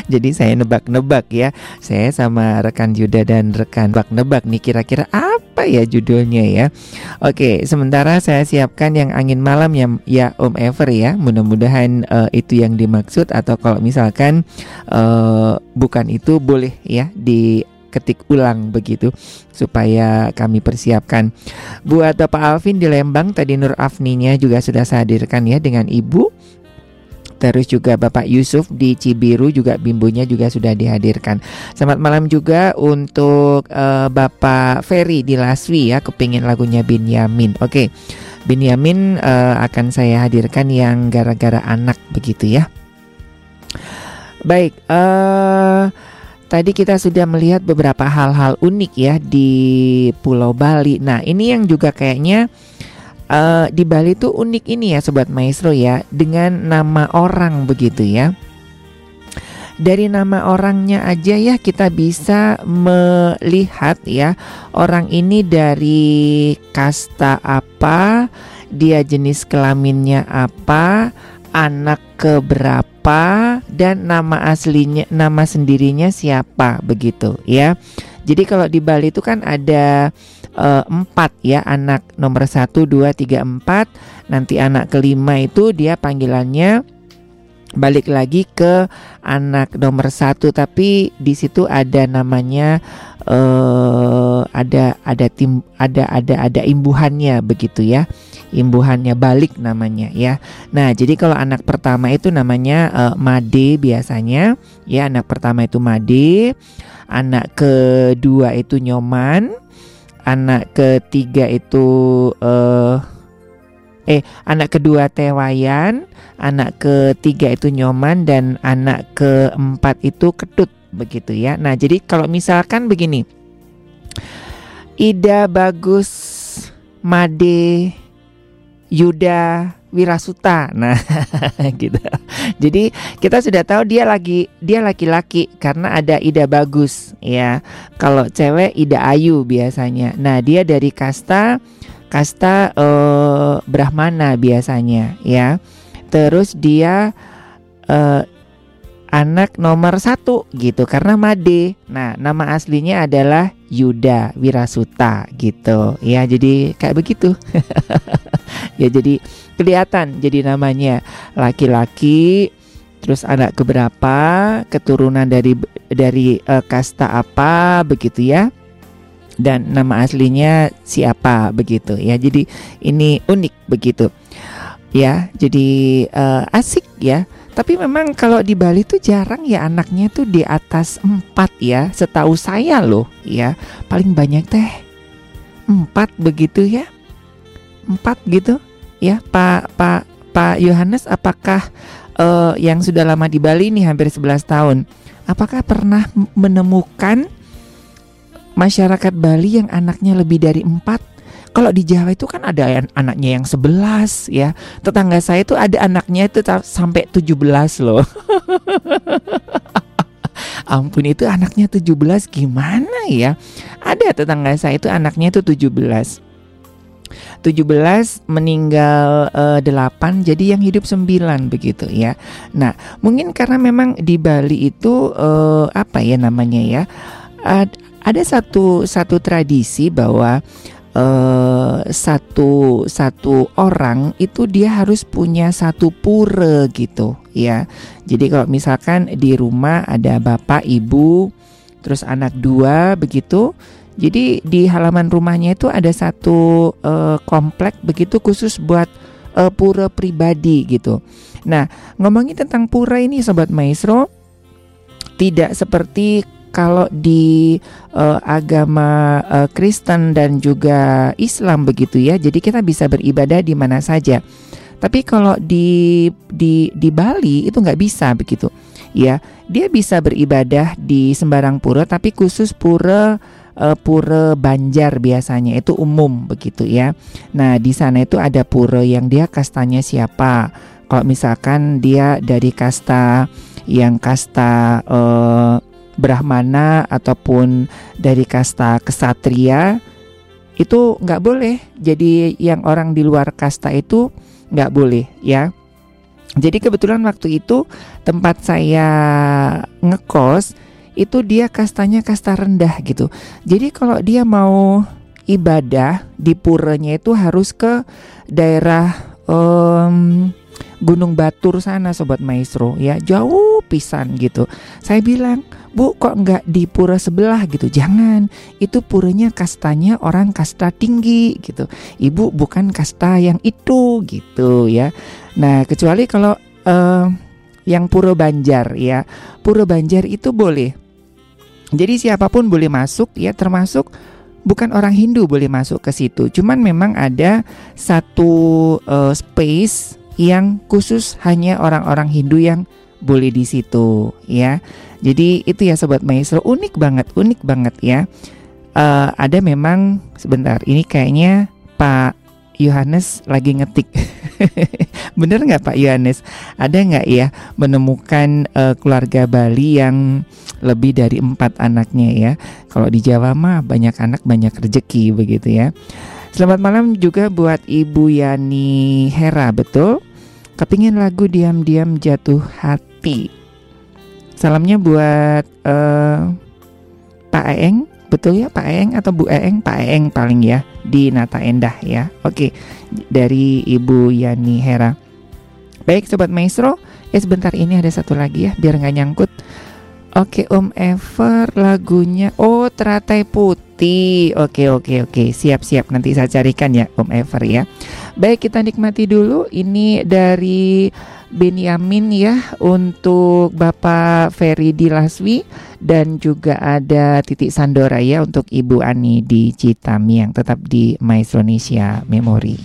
jadi saya nebak-nebak ya saya sama rekan Yuda dan rekan nebak-nebak nih kira-kira apa ya judulnya ya oke sementara saya siapkan yang angin malam ya ya Om Ever ya mudah-mudahan eh, itu yang dimaksud atau kalau misalkan eh, bukan itu boleh ya di ketik ulang begitu supaya kami persiapkan. Buat Bapak Alvin di Lembang tadi Nur Afninya juga sudah saya hadirkan ya dengan Ibu. Terus juga Bapak Yusuf di Cibiru juga bimbonya juga sudah dihadirkan. Selamat malam juga untuk eh, Bapak Ferry di Laswi ya kepingin lagunya Binyamin. Oke. Binyamin eh, akan saya hadirkan yang gara-gara anak begitu ya. Baik, eh Tadi kita sudah melihat beberapa hal-hal unik ya di Pulau Bali. Nah, ini yang juga kayaknya eh, di Bali tuh unik ini ya sobat maestro ya dengan nama orang begitu ya. Dari nama orangnya aja ya kita bisa melihat ya orang ini dari kasta apa, dia jenis kelaminnya apa, anak keberapa dan nama aslinya nama sendirinya siapa begitu ya. Jadi kalau di Bali itu kan ada empat ya anak nomor satu dua tiga empat. Nanti anak kelima itu dia panggilannya balik lagi ke anak nomor satu. Tapi di situ ada namanya eh ada ada tim ada ada ada imbuhannya begitu ya. Imbuhannya balik namanya ya. Nah jadi kalau anak pertama itu namanya eh, Made biasanya. Ya anak pertama itu Made. Anak kedua itu Nyoman anak ketiga itu eh eh anak kedua Tewayan, anak ketiga itu Nyoman dan anak keempat itu Ketut begitu ya. Nah, jadi kalau misalkan begini. Ida Bagus Made Yuda Wirasuta. Nah, gitu. Jadi kita sudah tahu dia lagi dia laki-laki karena ada Ida Bagus ya. Kalau cewek Ida Ayu biasanya. Nah, dia dari kasta kasta eh, Brahmana biasanya ya. Terus dia eh, anak nomor satu gitu karena Made. Nah nama aslinya adalah Yuda Wirasuta gitu ya. Jadi kayak begitu. ya jadi kelihatan jadi namanya laki-laki terus anak keberapa keturunan dari dari eh, kasta apa begitu ya dan nama aslinya siapa begitu ya. Jadi ini unik begitu. Ya, jadi eh, asik ya. Tapi memang kalau di Bali tuh jarang ya anaknya tuh di atas empat ya. Setahu saya loh ya. Paling banyak teh empat begitu ya. Empat gitu ya Pak Pak Pak Yohanes apakah eh, yang sudah lama di Bali ini hampir 11 tahun apakah pernah menemukan masyarakat Bali yang anaknya lebih dari empat kalau di Jawa itu kan ada yang anaknya yang 11 ya tetangga saya itu ada anaknya itu sampai 17 loh ampun itu anaknya 17 gimana ya ada tetangga saya itu anaknya itu 17 17 meninggal 8 jadi yang hidup 9 begitu ya. Nah, mungkin karena memang di Bali itu eh, apa ya namanya ya? ad- ada satu satu tradisi bahwa eh, satu satu orang itu dia harus punya satu pura gitu ya. Jadi kalau misalkan di rumah ada bapak, ibu, terus anak dua begitu, jadi di halaman rumahnya itu ada satu eh, komplek begitu khusus buat eh, pura pribadi gitu. Nah, ngomongin tentang pura ini sobat maestro tidak seperti kalau di eh, agama eh, Kristen dan juga Islam begitu ya. Jadi kita bisa beribadah di mana saja. Tapi kalau di di di Bali itu nggak bisa begitu. Ya, dia bisa beribadah di sembarang pura tapi khusus pura eh, pura Banjar biasanya itu umum begitu ya. Nah, di sana itu ada pura yang dia kastanya siapa. Kalau misalkan dia dari kasta yang kasta eh, Brahmana ataupun dari kasta kesatria itu nggak boleh. Jadi yang orang di luar kasta itu nggak boleh ya. Jadi kebetulan waktu itu tempat saya ngekos itu dia kastanya kasta rendah gitu. Jadi kalau dia mau ibadah di puranya itu harus ke daerah em, Gunung Batur sana sobat maestro ya jauh pisan gitu. Saya bilang bu kok nggak di pura sebelah gitu? Jangan. Itu puranya kastanya orang kasta tinggi gitu. Ibu bukan kasta yang itu gitu ya. Nah kecuali kalau eh, yang pura Banjar ya. Pura Banjar itu boleh. Jadi siapa pun boleh masuk ya termasuk bukan orang Hindu boleh masuk ke situ. Cuman memang ada satu eh, space yang khusus hanya orang-orang Hindu yang boleh di situ ya jadi itu ya sobat maestro unik banget, unik banget ya. Eh, ada memang sebentar ini kayaknya Pak Yohanes lagi ngetik. Bener nggak Pak Yohanes? Ada nggak ya menemukan eh, keluarga Bali yang lebih dari empat anaknya ya? Kalau di Jawa mah banyak anak banyak rezeki begitu ya. Selamat malam juga buat Ibu Yani Hera betul. Kepingin lagu diam-diam jatuh hati. Salamnya buat eh, Pak Eeng, betul ya Pak Eeng atau Bu Eeng? Pak Eeng paling ya di Nata Endah ya. Oke, dari Ibu Yani Hera. Baik Sobat Maestro, ya sebentar ini ada satu lagi ya biar nggak nyangkut. Oke Om Ever lagunya Oh teratai putih Oke oke oke Siap-siap nanti saya carikan ya Om Ever ya Baik kita nikmati dulu Ini dari Benyamin ya Untuk Bapak Ferry Dilaswi Dan juga ada Titik Sandora ya Untuk Ibu Ani di Citamiang Tetap di Maestro Indonesia Memory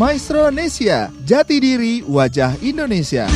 Maestro Nesia, jati diri wajah Indonesia.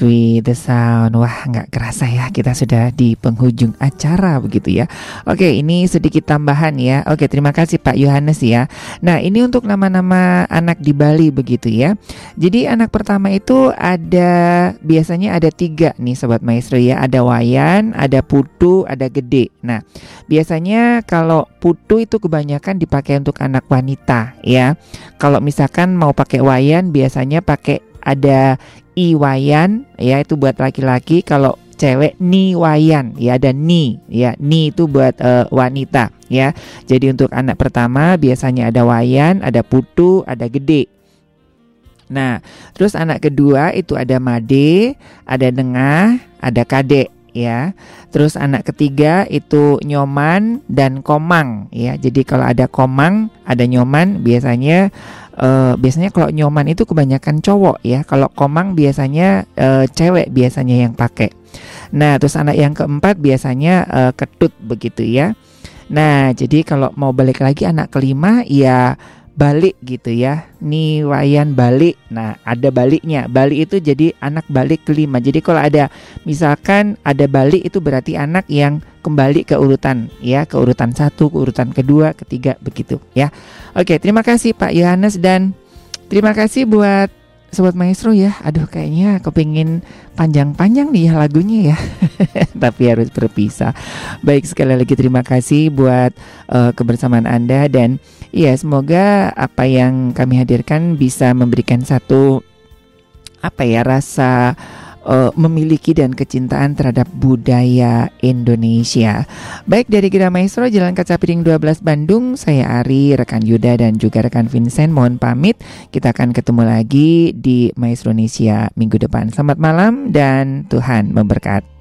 With the Sound. Wah nggak kerasa ya kita sudah di penghujung acara begitu ya. Oke ini sedikit tambahan ya. Oke terima kasih Pak Yohanes ya. Nah ini untuk nama-nama anak di Bali begitu ya. Jadi anak pertama itu ada biasanya ada tiga nih Sobat Maestro ya. Ada Wayan, ada Putu, ada Gede. Nah biasanya kalau Putu itu kebanyakan dipakai untuk anak wanita ya. Kalau misalkan mau pakai Wayan biasanya pakai ada iwayan ya itu buat laki-laki kalau cewek niwayan ya ada ni ya ni itu buat uh, wanita ya jadi untuk anak pertama biasanya ada wayan ada putu ada gede nah terus anak kedua itu ada made ada dengah ada kadek ya. Terus anak ketiga itu nyoman dan komang ya. Jadi kalau ada komang, ada nyoman biasanya uh, biasanya kalau nyoman itu kebanyakan cowok ya. Kalau komang biasanya uh, cewek biasanya yang pakai. Nah, terus anak yang keempat biasanya uh, ketut begitu ya. Nah, jadi kalau mau balik lagi anak kelima ya balik gitu ya. Nih wayan balik. Nah, ada baliknya. Balik itu jadi anak balik kelima. Jadi kalau ada misalkan ada balik itu berarti anak yang kembali ke urutan ya, ke urutan satu, ke urutan kedua, ketiga begitu ya. Oke, terima kasih Pak Yohanes dan terima kasih buat Sobat Maestro ya, aduh kayaknya kepingin panjang-panjang nih ya lagunya ya. Tapi harus berpisah. Baik sekali lagi terima kasih buat uh, kebersamaan Anda Dan ya semoga apa yang kami hadirkan bisa memberikan satu Apa ya rasa uh, memiliki dan kecintaan terhadap budaya Indonesia. Baik dari Gera Maestro Jalan Kaca Piring 12 Bandung, saya Ari, rekan Yuda dan juga rekan Vincent mohon pamit. Kita akan ketemu lagi di Maestro Indonesia minggu depan. Selamat malam dan Tuhan memberkati.